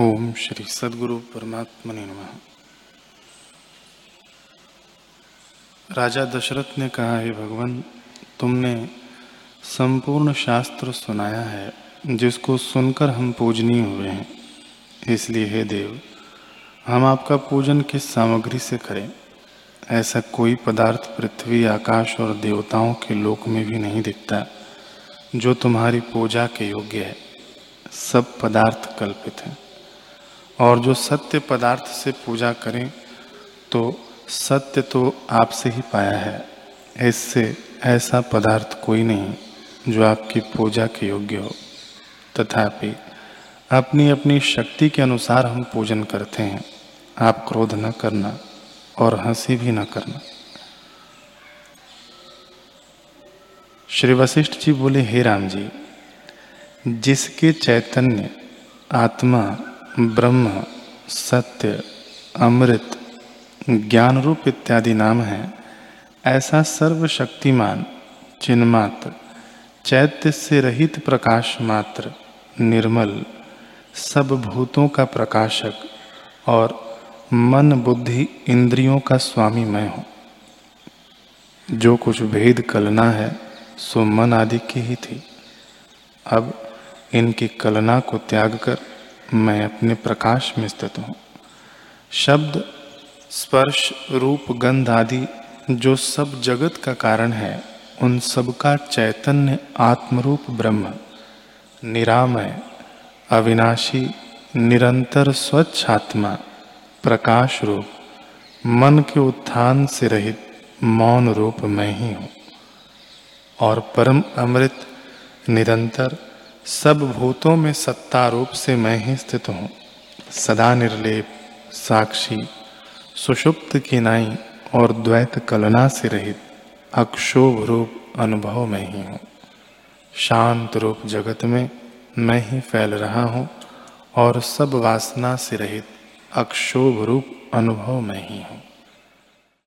ओम श्री सदगुरु परमात्मा ने नमः। राजा दशरथ ने कहा, हे भगवान, तुमने संपूर्ण शास्त्र सुनाया है, जिसको सुनकर हम पूजनीय हुए हैं। इसलिए हे देव, हम आपका पूजन किस सामग्री से करें? ऐसा कोई पदार्थ पृथ्वी, आकाश और देवताओं के लोक में भी नहीं दिखता, जो तुम्हारी पूजा के योग्य है। सब पदार्थ कल्पित हैं। और जो सत्य पदार्थ से पूजा करें तो सत्य तो आपसे ही पाया है। इससे ऐसा पदार्थ कोई नहीं जो आपकी पूजा के योग्य हो। तथापि अपनी अपनी शक्ति के अनुसार हम पूजन करते हैं। आप क्रोध न करना और हँसी भी न करना। श्री वशिष्ठ जी बोले, हे राम जी, जिसके चैतन्य आत्मा ब्रह्म, सत्य, अमृत ज्ञान रूप इत्यादि नाम है। ऐसा सर्वशक्तिमान, चिन्मात्र, चैत्य से रहित प्रकाश मात्र, निर्मल, सब भूतों का प्रकाशक और मन बुद्धि इंद्रियों का स्वामी मैं हूँ। जो कुछ भेद कलना है, सो मन आदि की ही थी। अब इनकी कलना को त्याग कर मैं अपने प्रकाश में स्थित हूँ। शब्द, स्पर्श, रूप, गंध आदि जो सब जगत का कारण है, उन सब का चैतन्य, आत्मरूप, ब्रह्म। निरामय, अविनाशी, निरंतर स्वच्छ आत्मा, प्रकाश रूप, मन के उत्थान से रहित मौन रूप मैं ही हूँ। और परम अमृत, निरंतर सब भूतों में सत्ता रूप से मैं ही स्थित हूँ। सदा निर्लेप, साक्षी, सुषुप्त की नाई और द्वैत कलना से रहित, अक्षोभ रूप अनुभव में ही हूँ। शांत रूप जगत में मैं ही फैल रहा हूँ और सब वासना से रहित, अक्षोभ रूप अनुभव में ही हूँ।